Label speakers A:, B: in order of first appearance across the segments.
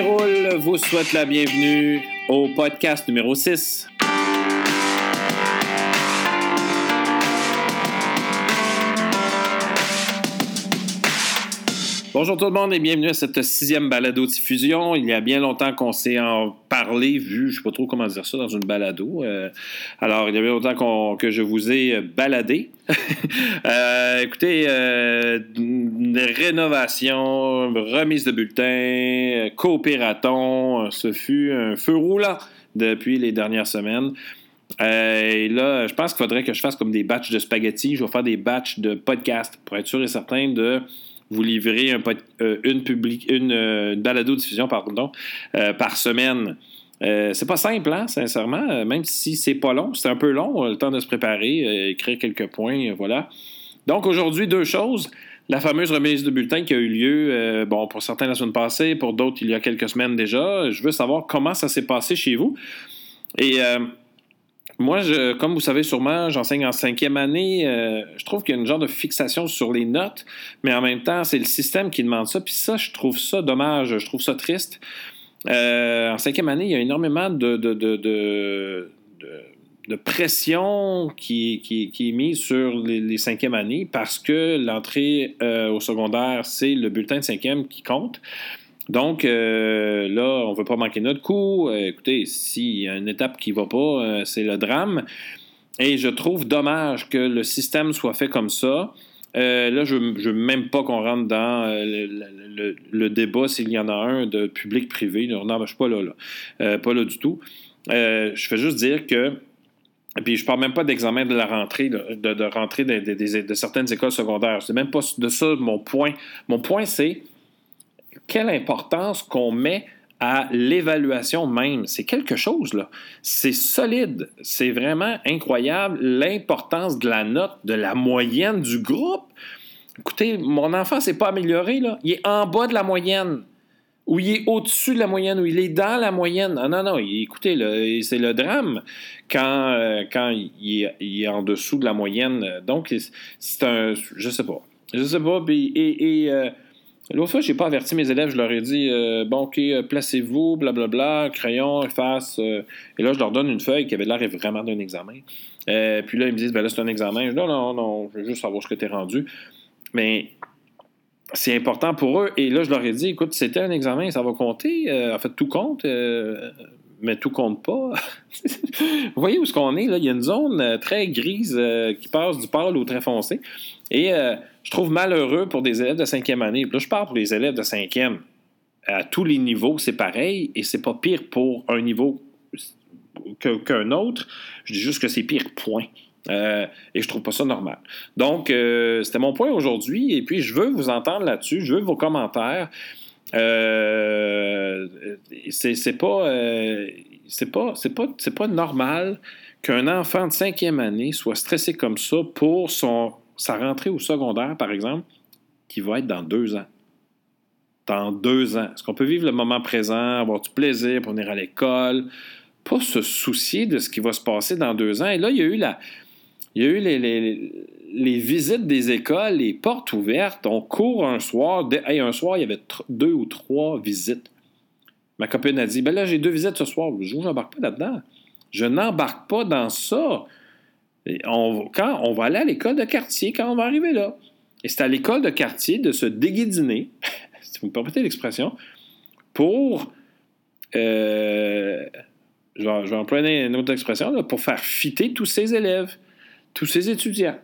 A: Déroule vous souhaite la bienvenue au podcast numéro 6. Bonjour tout le monde et bienvenue à cette sixième balado-diffusion. Il y a bien longtemps qu'on s'est en parlé, vu, je ne sais pas trop comment dire ça, dans une balado. Euh, alors, il y a bien longtemps que je vous ai baladé. Euh, écoutez, euh, rénovation, remise de bulletins, coopératon, ce fut un feu roulant depuis les dernières semaines. et là, je pense qu'il faudrait que je fasse comme des batchs de spaghettis. Je vais faire des batchs de podcasts pour être sûr et certain de vous livrez euh, une, public, une, euh, balado-diffusion pardon, euh, par semaine. c'est pas simple, hein, sincèrement, même si c'est pas long, c'est un peu long, le temps de se préparer, écrire quelques points, voilà. Donc aujourd'hui, deux choses. La fameuse remise de bulletin qui a eu lieu, bon, pour certains la semaine passée, pour d'autres il y a quelques semaines déjà. Je veux savoir comment ça s'est passé chez vous. Et moi, comme vous savez sûrement, j'enseigne en cinquième année. Euh, je trouve qu'il y a une genre de fixation sur les notes, mais en même temps, c'est le système qui demande ça. Puis ça, je trouve ça dommage, je trouve ça triste. Euh, en cinquième année, il y a énormément de pression qui, qui, est mise sur les, les cinquièmes années parce que l'entrée euh, au secondaire, c'est le bulletin de cinquième qui compte. Donc, euh, là, on ne veut pas manquer notre coup. Euh, écoutez, s'il y a une étape qui ne va pas, euh, c'est le drame. Et je trouve dommage que le système soit fait comme ça. là, je ne veux même pas qu'on rentre dans le, débat s'il y en a un de public-privé. Non, je ne suis pas là. là. pas là du tout. je fais juste dire que puis, je parle même pas d'examen de la rentrée, de, de, rentrée de, de, certaines écoles secondaires. C'est même pas de ça mon point. Mon point, c'est quelle importance qu'on met à l'évaluation même? C'est quelque chose, là. C'est solide. C'est vraiment incroyable l'importance de la note, de la moyenne du groupe. Écoutez, mon enfant s'est pas amélioré, là. Il est en bas de la moyenne. Ou il est au-dessus de la moyenne, ou il est dans la moyenne. Non, non, non. Écoutez, c'est le drame quand, euh, quand il, est, en dessous de la moyenne. Donc, c'est un. Je sais pas. Je sais pas. et, et euh, L'autre fois, je n'ai pas averti mes élèves, je leur ai dit euh, Bon, OK, euh, placez-vous, blablabla, crayon, efface. Euh. et là, je leur donne une feuille qui avait l'air vraiment d'un examen. puis là, ils me disent ben là, c'est un examen. Je dis Non, non, non, je veux juste savoir ce que tu es rendu. Mais c'est important pour eux. Et là, je leur ai dit Écoute, c'était un examen, ça va compter. en fait, tout compte mais tout compte pas. Vous voyez où est-ce qu'on est? Là? Il y a une zone très grise qui passe du pâle au très foncé. Et je trouve malheureux pour des élèves de cinquième année. Là, je parle pour les élèves de cinquième. À tous les niveaux, c'est pareil, et c'est pas pire pour un niveau qu'un autre. Je dis juste que c'est pire, point. Euh, et je trouve pas ça normal. Donc, euh, c'était mon point aujourd'hui, et puis je veux vous entendre là-dessus, je veux vos commentaires. Euh, c'est pas, pas, pas, c'est pas normal qu'un enfant de cinquième année soit stressé comme ça pour son sa rentrée au secondaire, par exemple, qui va être dans deux ans. Dans deux ans. Est-ce qu'on peut vivre le moment présent, avoir du plaisir pour venir à l'école, pas se soucier de ce qui va se passer dans deux ans? Et là, il y a eu les, visites des écoles, les portes ouvertes. On court un soir. un soir, il y avait deux ou trois visites. Ma copine a dit Ben là, j'ai deux visites ce soir. Je n'embarque pas là-dedans. Je n'embarque pas dans ça on, quand on va aller à l'école de quartier, quand on va arriver là. Et c'est à l'école de quartier de se déguidiner, si vous me permettez l'expression, pour. Euh, je, vais, employer une autre expression, pour faire fitter tous ces élèves, tous ces étudiants.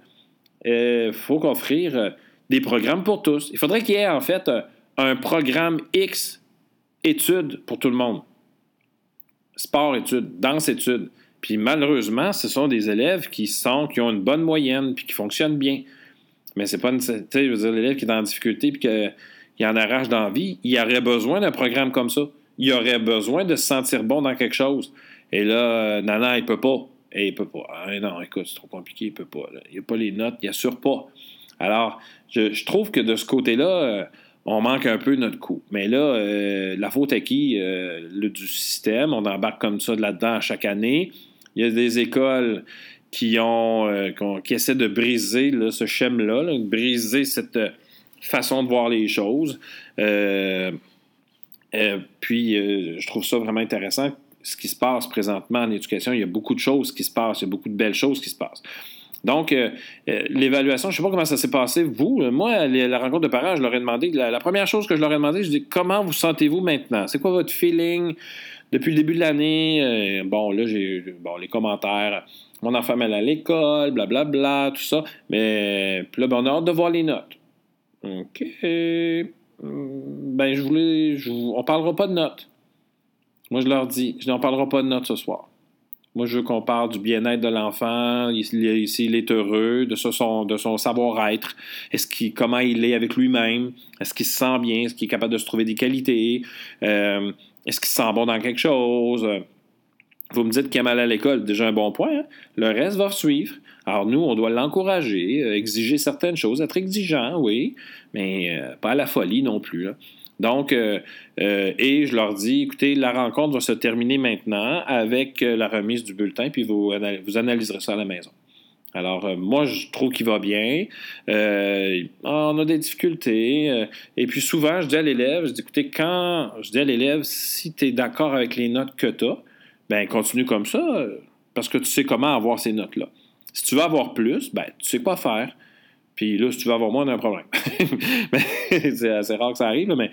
A: Il euh, faut offrir euh, des programmes pour tous. Il faudrait qu'il y ait en fait un programme X études pour tout le monde. Sport études, danse études. Puis malheureusement, ce sont des élèves qui sont, qui ont une bonne moyenne, puis qui fonctionnent bien. Mais c'est pas une. Tu sais, dire, l'élève qui est en difficulté, puis qu'il en arrache d'envie, il aurait besoin d'un programme comme ça. Il aurait besoin de se sentir bon dans quelque chose. Et là, euh, Nana, il peut pas. Et il peut pas. Ah, non, écoute, c'est trop compliqué, il peut pas. Il n'y a pas les notes, il assure pas. Alors, je, trouve que de ce côté-là, euh, on manque un peu notre coup. Mais là, euh, la faute à qui? le, du système. On embarque comme ça là-dedans chaque année. Il y a des écoles qui, ont, euh, qui essaient de briser ce schème-là, briser cette euh, façon de voir les choses. Euh, puis, je trouve ça vraiment intéressant ce qui se passe présentement en éducation. Il y a beaucoup de choses qui se passent, il y a beaucoup de belles choses qui se passent. Donc, euh, euh, l'évaluation, je ne sais pas comment ça s'est passé, vous. Moi, la rencontre de parents, je leur ai demandé, la, première chose que je leur ai demandé, je dis comment vous sentez-vous maintenant? C'est quoi votre feeling depuis le début de l'année? Euh, bon, là, j'ai bon, les commentaires. Mon enfant est à l'école, blablabla, tout ça. Mais là, ben, on a hâte de voir les notes. OK. Ben, je voulais. on ne parlera pas de notes. Moi, je leur dis, je n'en parlera pas de notes ce soir. Moi, je veux qu'on parle du bien-être de l'enfant, s'il est heureux, de son, savoir-être, est-ce qu'il, comment il est avec lui-même, est-ce qu'il se sent bien, est-ce qu'il est capable de se trouver des qualités, euh, est-ce qu'il se sent bon dans quelque chose? Vous me dites qu'il a mal à l'école, déjà un bon point. Hein? Le reste va suivre. Alors nous, on doit l'encourager, euh, exiger certaines choses, être exigeant, oui, mais euh, pas à la folie non plus. Donc, euh, euh, et je leur dis, écoutez, la rencontre va se terminer maintenant avec euh, la remise du bulletin, puis vous, analyserez ça à la maison. Alors, moi, je trouve qu'il va bien. on a des difficultés. et puis, souvent, je dis à l'élève, je dis, écoutez, quand je dis à l'élève, si tu es d'accord avec les notes que tu as, ben continue comme ça, parce que tu sais comment avoir ces notes-là. Si tu veux avoir plus, ben tu sais quoi faire. Puis là, si tu veux avoir moins, on a un problème. c'est assez rare que ça arrive, mais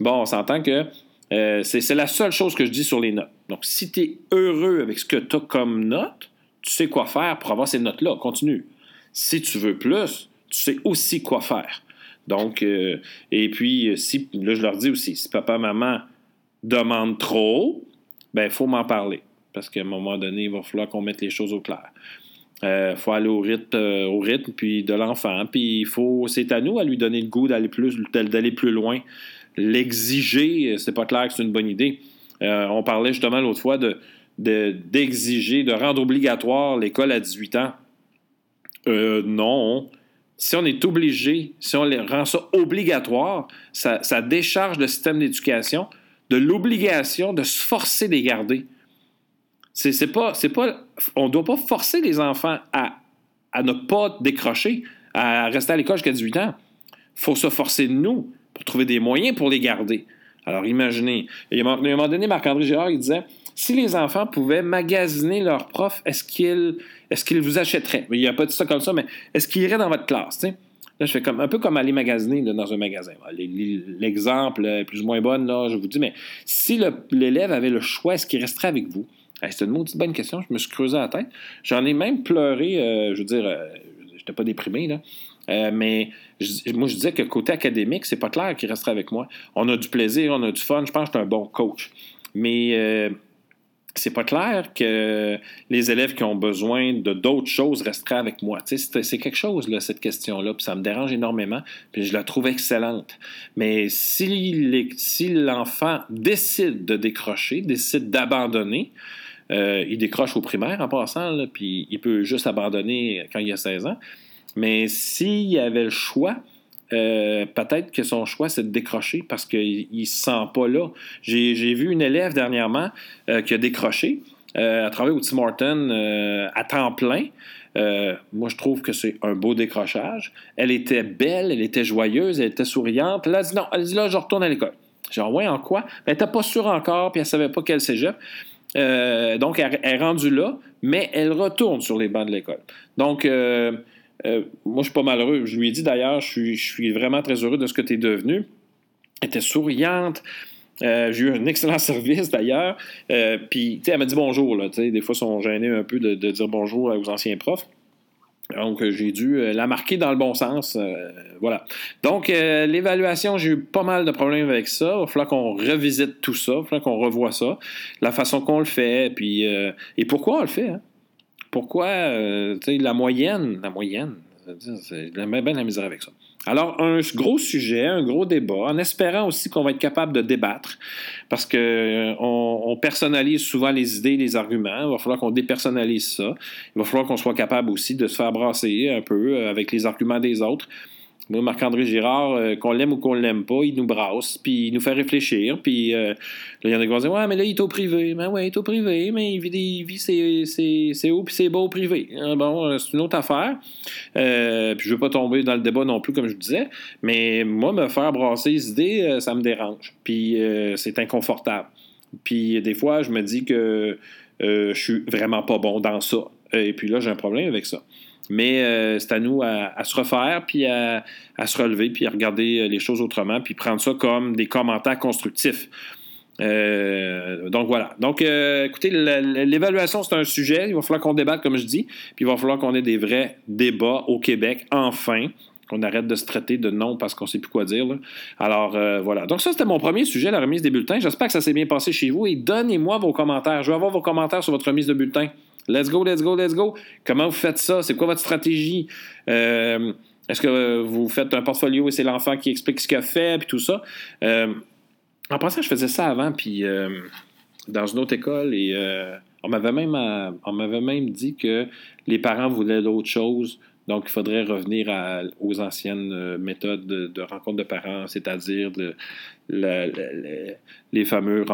A: bon, on s'entend que euh, c'est la seule chose que je dis sur les notes. Donc, si tu es heureux avec ce que tu as comme note, tu sais quoi faire pour avoir ces notes-là. Continue. Si tu veux plus, tu sais aussi quoi faire. Donc, euh, et puis, si, là, je leur dis aussi, si papa, maman demandent trop, ben, il faut m'en parler. Parce qu'à un moment donné, il va falloir qu'on mette les choses au clair. Il euh, faut aller au rythme, euh, au rythme puis de l'enfant. Puis il faut, c'est à nous à lui donner le goût d'aller plus, d'aller plus loin. L'exiger, c'est pas clair que c'est une bonne idée. Euh, on parlait justement l'autre fois de, d'exiger, de, rendre obligatoire l'école à 18 ans. non. Si on est obligé, si on rend ça obligatoire, ça, décharge le système d'éducation de l'obligation de se forcer de garder. C'est ne doit pas forcer les enfants à, ne pas décrocher, à rester à l'école jusqu'à 18 ans. Il faut se forcer de nous pour trouver des moyens pour les garder. Alors imaginez, il y a un moment donné, Marc-André Girard, il disait, si les enfants pouvaient magasiner leurs profs, est-ce qu'ils est qu'ils vous achèteraient? Il n'y a pas dit ça comme ça, mais est-ce qu'ils iraient dans votre classe? Là, je fais comme, un peu comme aller magasiner dans un magasin. L'exemple est plus ou moins bon, là, je vous dis, mais si l'élève avait le choix, est-ce qu'il resterait avec vous? C'est une maudite bonne question. Je me suis creusé la tête. J'en ai même pleuré. Euh, je veux dire, euh, j'étais pas déprimé, là. Euh, mais moi, je disais que côté académique, c'est pas clair qu'il resterait avec moi. On a du plaisir, on a du fun. Je pense que je suis un bon coach. Mais c'est pas clair que les élèves qui ont besoin de d'autres choses resteraient avec moi. C'est quelque chose, là, cette question-là, puis ça me dérange énormément, puis je la trouve excellente. Mais si l'enfant décide de décrocher, décide d'abandonner, euh, il décroche au primaire en passant, puis il peut juste abandonner quand il a 16 ans. Mais s'il avait le choix, euh, peut-être que son choix, c'est de décrocher parce qu'il ne se sent pas là. J'ai vu une élève dernièrement euh, qui a décroché. à travers au Tim Horton à temps plein. moi, je trouve que c'est un beau décrochage. Elle était belle, elle était joyeuse, elle était souriante. Elle a dit non, elle dit là, je retourne à l'école. Genre, ouais, en quoi? Elle n'était pas sûre encore, puis elle ne savait pas quel cégep. Euh, donc, elle, est rendue là, mais elle retourne sur les bancs de l'école. Donc, euh, euh, moi, je suis pas malheureux. Je lui ai dit d'ailleurs, je suis, vraiment très heureux de ce que tu es devenu. Elle était souriante. j'ai eu un excellent service d'ailleurs. puis, elle m'a dit bonjour. Là, des fois, ils sont gênés un peu de dire bonjour aux anciens profs. Donc, euh, j'ai dû euh, la marquer dans le bon sens. Euh, voilà. Donc, l'évaluation, j'ai eu pas mal de problèmes avec ça. Il va falloir qu'on revisite tout ça. Il va falloir qu'on revoie ça. La façon qu'on le fait. Et pourquoi on le fait. Hein? Pourquoi, tu sais, la moyenne, la moyenne, j'ai bien la misère avec ça. Alors, un gros sujet, un gros débat, en espérant aussi qu'on va être capable de débattre, parce qu'on euh, on personnalise souvent les idées, les arguments. Il va falloir qu'on dépersonnalise ça. Il va falloir qu'on soit capable aussi de se faire brasser un peu euh, avec les arguments des autres. Moi, Marc-André Girard, euh, qu'on l'aime ou qu'on l'aime pas, il nous brasse, puis il nous fait réfléchir. Puis euh, il y en a qui vont dire Ouais, mais là, il est au privé. Ben ouais, il est au privé, mais il vit, il vit c'est haut, puis c'est beau au privé. Ah, bon, euh, c'est une autre affaire. puis je veux pas tomber dans le débat non plus, comme je disais. Mais moi, me faire brasser les idées, ça me dérange. Puis c'est inconfortable. Puis des fois, je me dis que je suis vraiment pas bon dans ça. Et puis là, j'ai un problème avec ça. Mais euh, c'est à nous à, se refaire, puis à, se relever, puis à regarder euh, les choses autrement, puis prendre ça comme des commentaires constructifs. Euh, donc voilà. Donc, écoutez, l'évaluation, c'est un sujet. Il va falloir qu'on débatte, comme je dis, puis il va falloir qu'on ait des vrais débats au Québec, enfin qu'on arrête de se traiter de non parce qu'on ne sait plus quoi dire. Alors voilà. Donc ça, c'était mon premier sujet, la remise des bulletins. J'espère que ça s'est bien passé chez vous et donnez-moi vos commentaires. Je veux avoir vos commentaires sur votre remise de bulletins. Let's go, let's go, let's go. Comment vous faites ça? C'est quoi votre stratégie? Euh, est-ce que vous faites un portfolio et c'est l'enfant qui explique ce qu'il a fait, puis tout ça? Euh, en passant, je faisais ça avant, puis euh, dans une autre école, et on m'avait même, on m'avait même dit que les parents voulaient d'autres choses. Donc, il faudrait revenir aux anciennes méthodes de, rencontre de parents, c'est-à-dire les, fameux,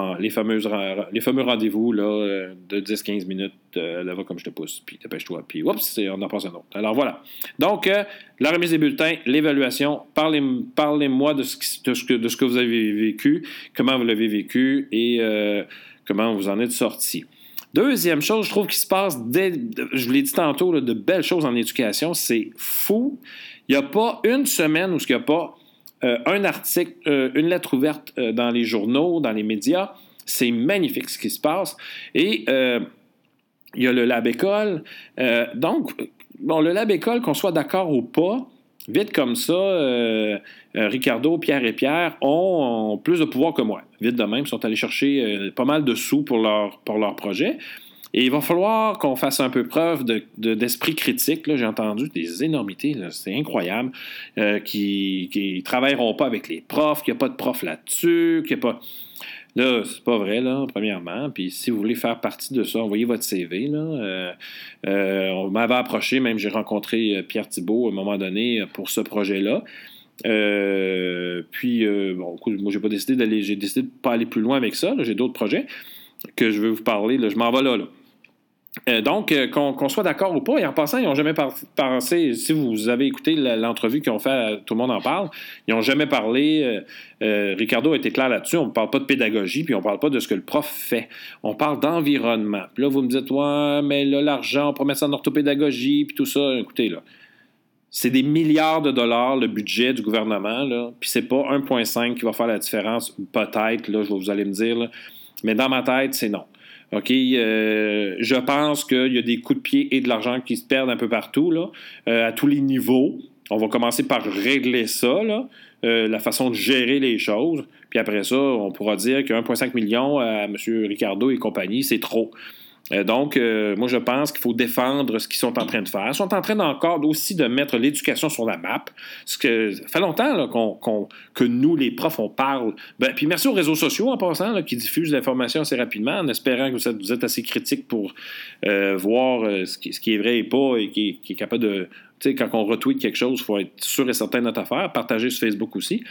A: rendez-vous là, de 10-15 minutes, euh, là-bas comme je te pousse, puis dépêche-toi, puis oups, on en passe un autre. Alors voilà. Donc, euh, la remise des bulletins, l'évaluation, parlez-moi de, ce, que, de ce que vous avez vécu, comment vous l'avez vécu et euh, comment vous en êtes sorti. Deuxième chose, je trouve qu'il se passe, je vous l'ai dit tantôt, de belles choses en éducation. C'est fou. Il n'y a pas une semaine où il n'y a pas euh, un article, euh, une lettre ouverte euh, dans les journaux, dans les médias. C'est magnifique ce qui se passe. Et il y a le Lab École. donc, bon, le Lab École, qu'on soit d'accord ou pas, Vite comme ça, Ricardo, Pierre et Pierre ont, plus de pouvoir que moi. Vite de même, ils sont allés chercher pas mal de sous pour leur, pour leur projet. Et il va falloir qu'on fasse un peu preuve d'esprit de, critique. J'ai entendu des énormités, c'est incroyable, euh, qui ne travailleront pas avec les profs, qu'il n'y a pas de profs là-dessus, qu'il n'y a pas. Là, c'est pas vrai, là, premièrement. Puis si vous voulez faire partie de ça, envoyez votre CV. Là. Euh, euh, on m'avait approché, même j'ai rencontré Pierre Thibault à un moment donné pour ce projet-là. puis, bon, moi, j'ai pas décidé d'aller, j'ai décidé de pas aller plus loin avec ça. J'ai d'autres projets que je veux vous parler. Là. Je m'en vais là. là. Euh, donc, euh, qu'on soit d'accord ou pas, et en passant, ils n'ont jamais pensé, si vous avez écouté l'entrevue qu'ils ont fait, Tout le monde en parle, ils n'ont jamais parlé, euh, Ricardo a été clair là-dessus, on ne parle pas de pédagogie, puis on ne parle pas de ce que le prof fait. On parle d'environnement. Puis là, vous me dites, ouais, mais là, l'argent, on mettre ça en orthopédagogie, puis tout ça. Écoutez, là, c'est des milliards de dollars le budget du gouvernement, là, puis c'est pas 1,5 qui va faire la différence, peut-être, là, vous allez me dire, mais dans ma tête, c'est non. OK, euh, je pense qu'il y a des coups de pied et de l'argent qui se perdent un peu partout, là, euh, à tous les niveaux. On va commencer par régler ça, là, euh, la façon de gérer les choses. Puis après ça, on pourra dire que 1,5 million à M. Ricardo et compagnie, c'est trop. Euh, donc, euh, moi, je pense qu'il faut défendre ce qu'ils sont en train de faire. Ils sont en train encore aussi de mettre l'éducation sur la map. Parce que ça fait longtemps que nous, les profs, on parle. Ben, puis merci aux réseaux sociaux, en passant, qui diffusent l'information assez rapidement, en espérant que vous êtes, assez critique pour euh, voir ce qui, est vrai et pas, et qui, est capable de... Tu sais, quand on retweet quelque chose, il faut être sûr et certain de notre affaire. Partager sur Facebook aussi.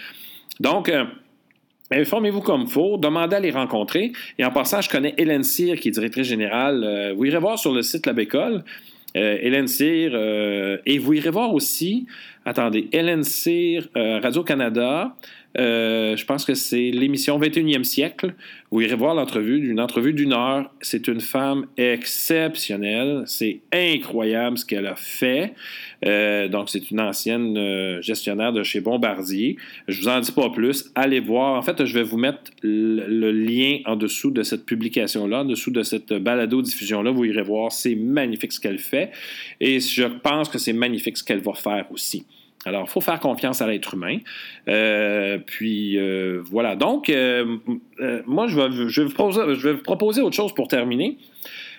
A: Donc... Informez-vous comme faut, demandez à les rencontrer. Et en passant, je connais Hélène Cyr, qui est directrice générale. Euh, vous irez voir sur le site La Bécole. Euh, Hélène Cyr. Euh, et vous irez voir aussi, attendez, Hélène Cyr, Radio-Canada. je pense que c'est l'émission 21e siècle. Vous irez voir l'entrevue, d'une entrevue d'une heure. C'est une femme exceptionnelle. C'est incroyable ce qu'elle a fait. Euh, donc, c'est une ancienne euh, gestionnaire de chez Bombardier. Je vous en dis pas plus. Allez voir. En fait, je vais vous mettre le, lien en dessous de cette publication-là, en dessous de cette balado-diffusion-là. Vous irez voir. C'est magnifique ce qu'elle fait. Et je pense que c'est magnifique ce qu'elle va faire aussi. Alors, il faut faire confiance à l'être humain. Euh, puis euh, voilà. Donc, euh, moi, je vais, vous proposer, autre chose pour terminer.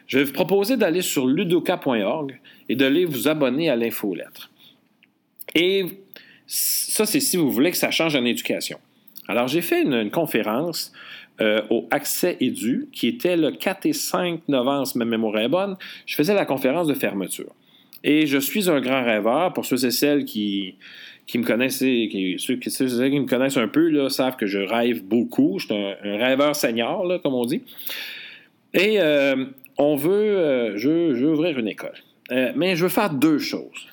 A: Je vais vous proposer d'aller sur ludoka.org et d'aller vous abonner à l'infolettre. Et ça, c'est si vous voulez que ça change en éducation. Alors, j'ai fait une, conférence au Accès Édu, qui était le 4 et 5 novembre, si ma mémoire est bonne. Je faisais la conférence de fermeture. Et je suis un grand rêveur pour ceux et celles qui, me connaissent, ceux, qui, qui me connaissent un peu savent que je rêve beaucoup. Je suis un, rêveur senior, comme on dit. Et euh, on veut, euh, je, veux ouvrir une école. Euh, mais je veux faire deux choses.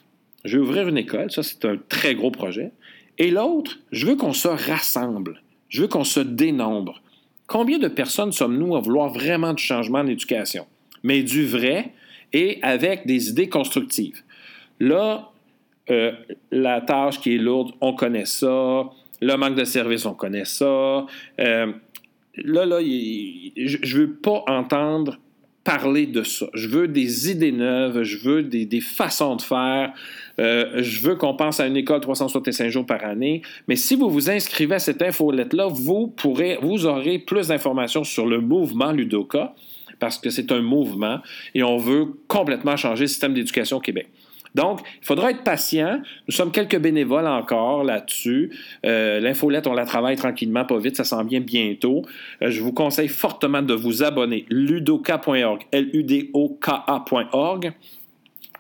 A: Je veux ouvrir une école, ça c'est un très gros projet. Et l'autre, je veux qu'on se rassemble. Je veux qu'on se dénombre. Combien de personnes sommes-nous à vouloir vraiment du changement de l'éducation? Mais du vrai et avec des idées constructives. Là, euh, la tâche qui est lourde, on connaît ça. Le manque de service, on connaît ça. Euh, là, là, je ne veux pas entendre parler de ça. Je veux des idées neuves, je veux des, façons de faire. Euh, je veux qu'on pense à une école 365 jours par année. Mais si vous vous inscrivez à cette infolette-là, vous vous aurez plus d'informations sur le mouvement Ludoka parce que c'est un mouvement et on veut complètement changer le système d'éducation au Québec. Donc, il faudra être patient. Nous sommes quelques bénévoles encore là-dessus. Euh, l'infolette, on la travaille tranquillement, pas vite, ça s'en vient bientôt. Euh, je vous conseille fortement de vous abonner. ludoka.org, L-U-D-O-K-A.org.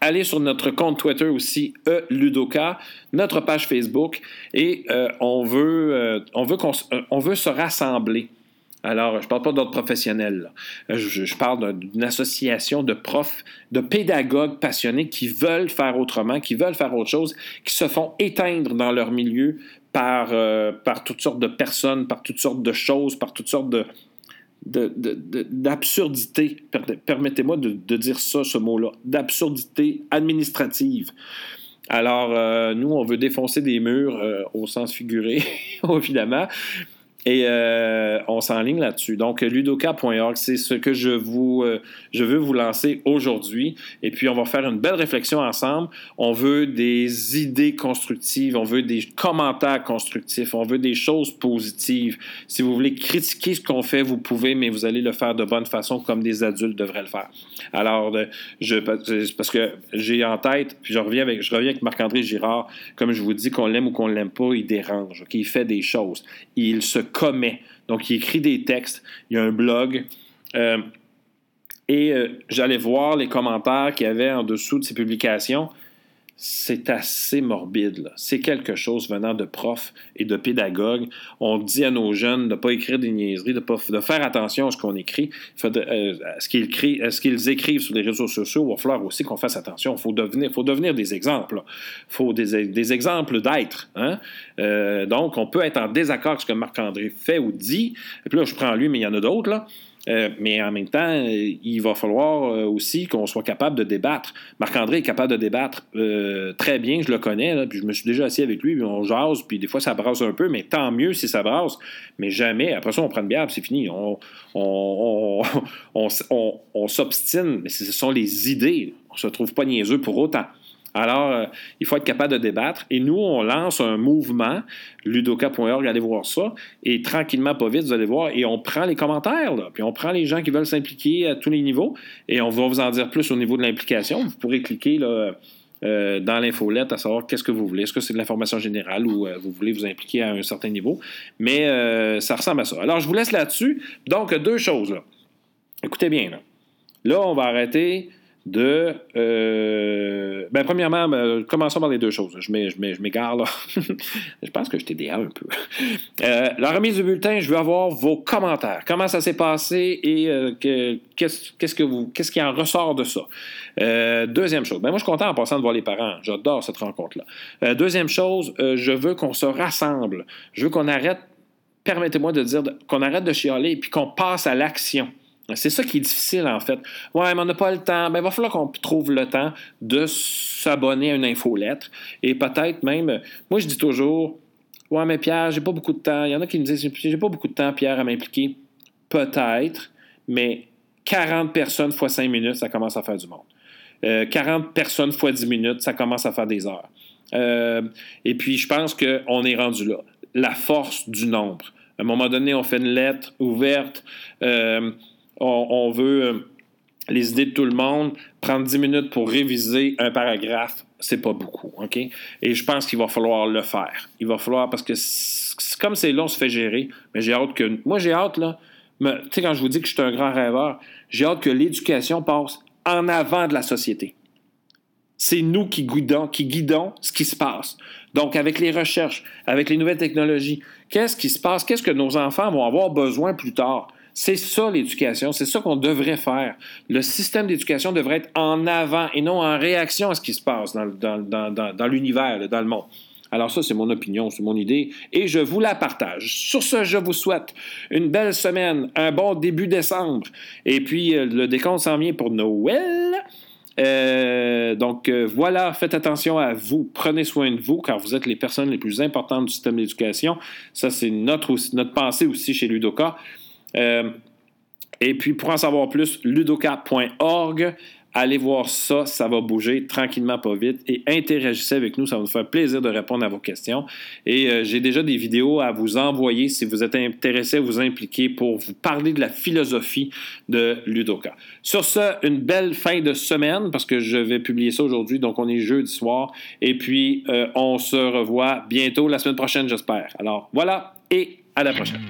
A: Allez sur notre compte Twitter aussi, e-ludoka, notre page Facebook, et euh, on veut, on veut, on veut se rassembler. Alors, je ne parle pas d'autres professionnels. Je, parle d'une association de profs, de pédagogues passionnés qui veulent faire autrement, qui veulent faire autre chose, qui se font éteindre dans leur milieu par, euh, par toutes sortes de personnes, par toutes sortes de choses, par toutes sortes de, d'absurdité, permettez-moi de, dire ça, ce mot-là, d'absurdité administrative. Alors, euh, nous, on veut défoncer des murs euh, au sens figuré, évidemment, et euh, on s'enligne là-dessus. Donc, ludoka.org, c'est ce que je, vous, euh, je veux vous lancer aujourd'hui. Et puis, on va faire une belle réflexion ensemble. On veut des idées constructives, on veut des commentaires constructifs, on veut des choses positives. Si vous voulez critiquer ce qu'on fait, vous pouvez, mais vous allez le faire de bonne façon comme des adultes devraient le faire. Alors, euh, je, parce que j'ai en tête, puis je reviens avec, avec Marc-André Girard, comme je vous dis, qu'on l'aime ou qu'on l'aime pas, il dérange. Il fait des choses. Il se commet. Donc, il écrit des textes, il y a un blog. Euh, et euh, j'allais voir les commentaires qu'il y avait en dessous de ses publications c'est assez morbide. C'est quelque chose venant de profs et de pédagogues. On dit à nos jeunes de ne pas écrire des niaiseries, de, pas, de faire attention à ce qu'on écrit, euh, à ce qu'ils écrivent sur les réseaux sociaux. Il va falloir aussi qu'on fasse attention. Il faut devenir, faut devenir des exemples. Il faut des, exemples d'être. Hein. Euh, donc, on peut être en désaccord avec ce que Marc-André fait ou dit. Et puis là, je prends lui, mais il y en a d'autres. Euh, mais en même temps, il va falloir euh, aussi qu'on soit capable de débattre. Marc-André est capable de débattre euh, très bien, je le connais, puis je me suis déjà assis avec lui, puis on jase, puis des fois ça brasse un peu, mais tant mieux si ça brasse, mais jamais. Après ça, on prend une bière, c'est fini. On, on, on s'obstine, mais ce sont les idées. On se trouve pas niaiseux pour autant. Alors, euh, il faut être capable de débattre. Et nous, on lance un mouvement, ludoka.org, allez voir ça. Et tranquillement, pas vite, vous allez voir. Et on prend les commentaires, puis on prend les gens qui veulent s'impliquer à tous les niveaux. Et on va vous en dire plus au niveau de l'implication. Vous pourrez cliquer là, euh, dans l'infolette à savoir qu'est-ce que vous voulez. Est-ce que c'est de l'information générale ou euh, vous voulez vous impliquer à un certain niveau? Mais ça ressemble à ça. Alors, je vous laisse là-dessus. Donc, deux choses. Écoutez bien. Là, là on va arrêter de. Euh, ben, premièrement, ben, commençons par les deux choses. Je m'égare là. je pense que je t'ai un peu. Euh, la remise du bulletin, je veux avoir vos commentaires. Comment ça s'est passé et euh, qu'est-ce qui en ressort de ça? deuxième chose. Ben, moi, je suis content en passant de voir les parents. J'adore cette rencontre-là. deuxième chose, je veux qu'on se rassemble. Je veux qu'on arrête. Permettez-moi de dire qu'on arrête de chialer et puis qu'on passe à l'action. C'est ça qui est difficile, en fait. Ouais, mais on n'a pas le temps. Ben, il va falloir qu'on trouve le temps de s'abonner à une infolettre. Et peut-être même, moi, je dis toujours, ouais, mais Pierre, j'ai pas beaucoup de temps. Il y en a qui me disent, j'ai pas beaucoup de temps, Pierre, à m'impliquer. Peut-être, mais 40 personnes fois 5 minutes, ça commence à faire du monde. 40 euh, personnes fois 10 minutes, ça commence à faire des heures. Euh, et puis, je pense qu'on est rendu là. La force du nombre. À un moment donné, on fait une lettre ouverte. Euh, on, veut euh, les idées de tout le monde, prendre 10 minutes pour réviser un paragraphe, c'est pas beaucoup? Et je pense qu'il va falloir le faire. Il va falloir, parce que comme c'est long, on se fait gérer, mais j'ai hâte que... Moi, j'ai hâte, là, tu sais, quand je vous dis que je suis un grand rêveur, j'ai hâte que l'éducation passe en avant de la société. c'est nous qui guidons, qui guidons ce qui se passe. Donc, avec les recherches, avec les nouvelles technologies, qu'est-ce qui se passe? Qu'est-ce que nos enfants vont avoir besoin plus tard? C'est ça l'éducation, c'est ça qu'on devrait faire. Le système d'éducation devrait être en avant et non en réaction à ce qui se passe dans, dans l'univers, dans le monde. Alors ça, c'est mon opinion, c'est mon idée, et je vous la partage. Sur ce, je vous souhaite une belle semaine, un bon début décembre, et puis euh, le décompte s'en vient pour Noël. Euh, donc euh, voilà, faites attention à vous, prenez soin de vous, car vous êtes les personnes les plus importantes du système d'éducation. Ça, c'est notre, notre pensée aussi chez Ludoka. Et puis, pour en savoir plus, ludoka.org. Allez voir ça, ça va bouger tranquillement, pas vite. Et interagissez avec nous, ça va nous faire plaisir de répondre à vos questions. Et euh, j'ai déjà des vidéos à vous envoyer si vous êtes intéressé à vous impliquer pour vous parler de la philosophie de Ludoka. Sur ce, une belle fin de semaine parce que je vais publier ça aujourd'hui, donc on est jeudi soir. Et puis, euh, on se revoit bientôt la semaine prochaine, j'espère. Alors voilà, et à la prochaine.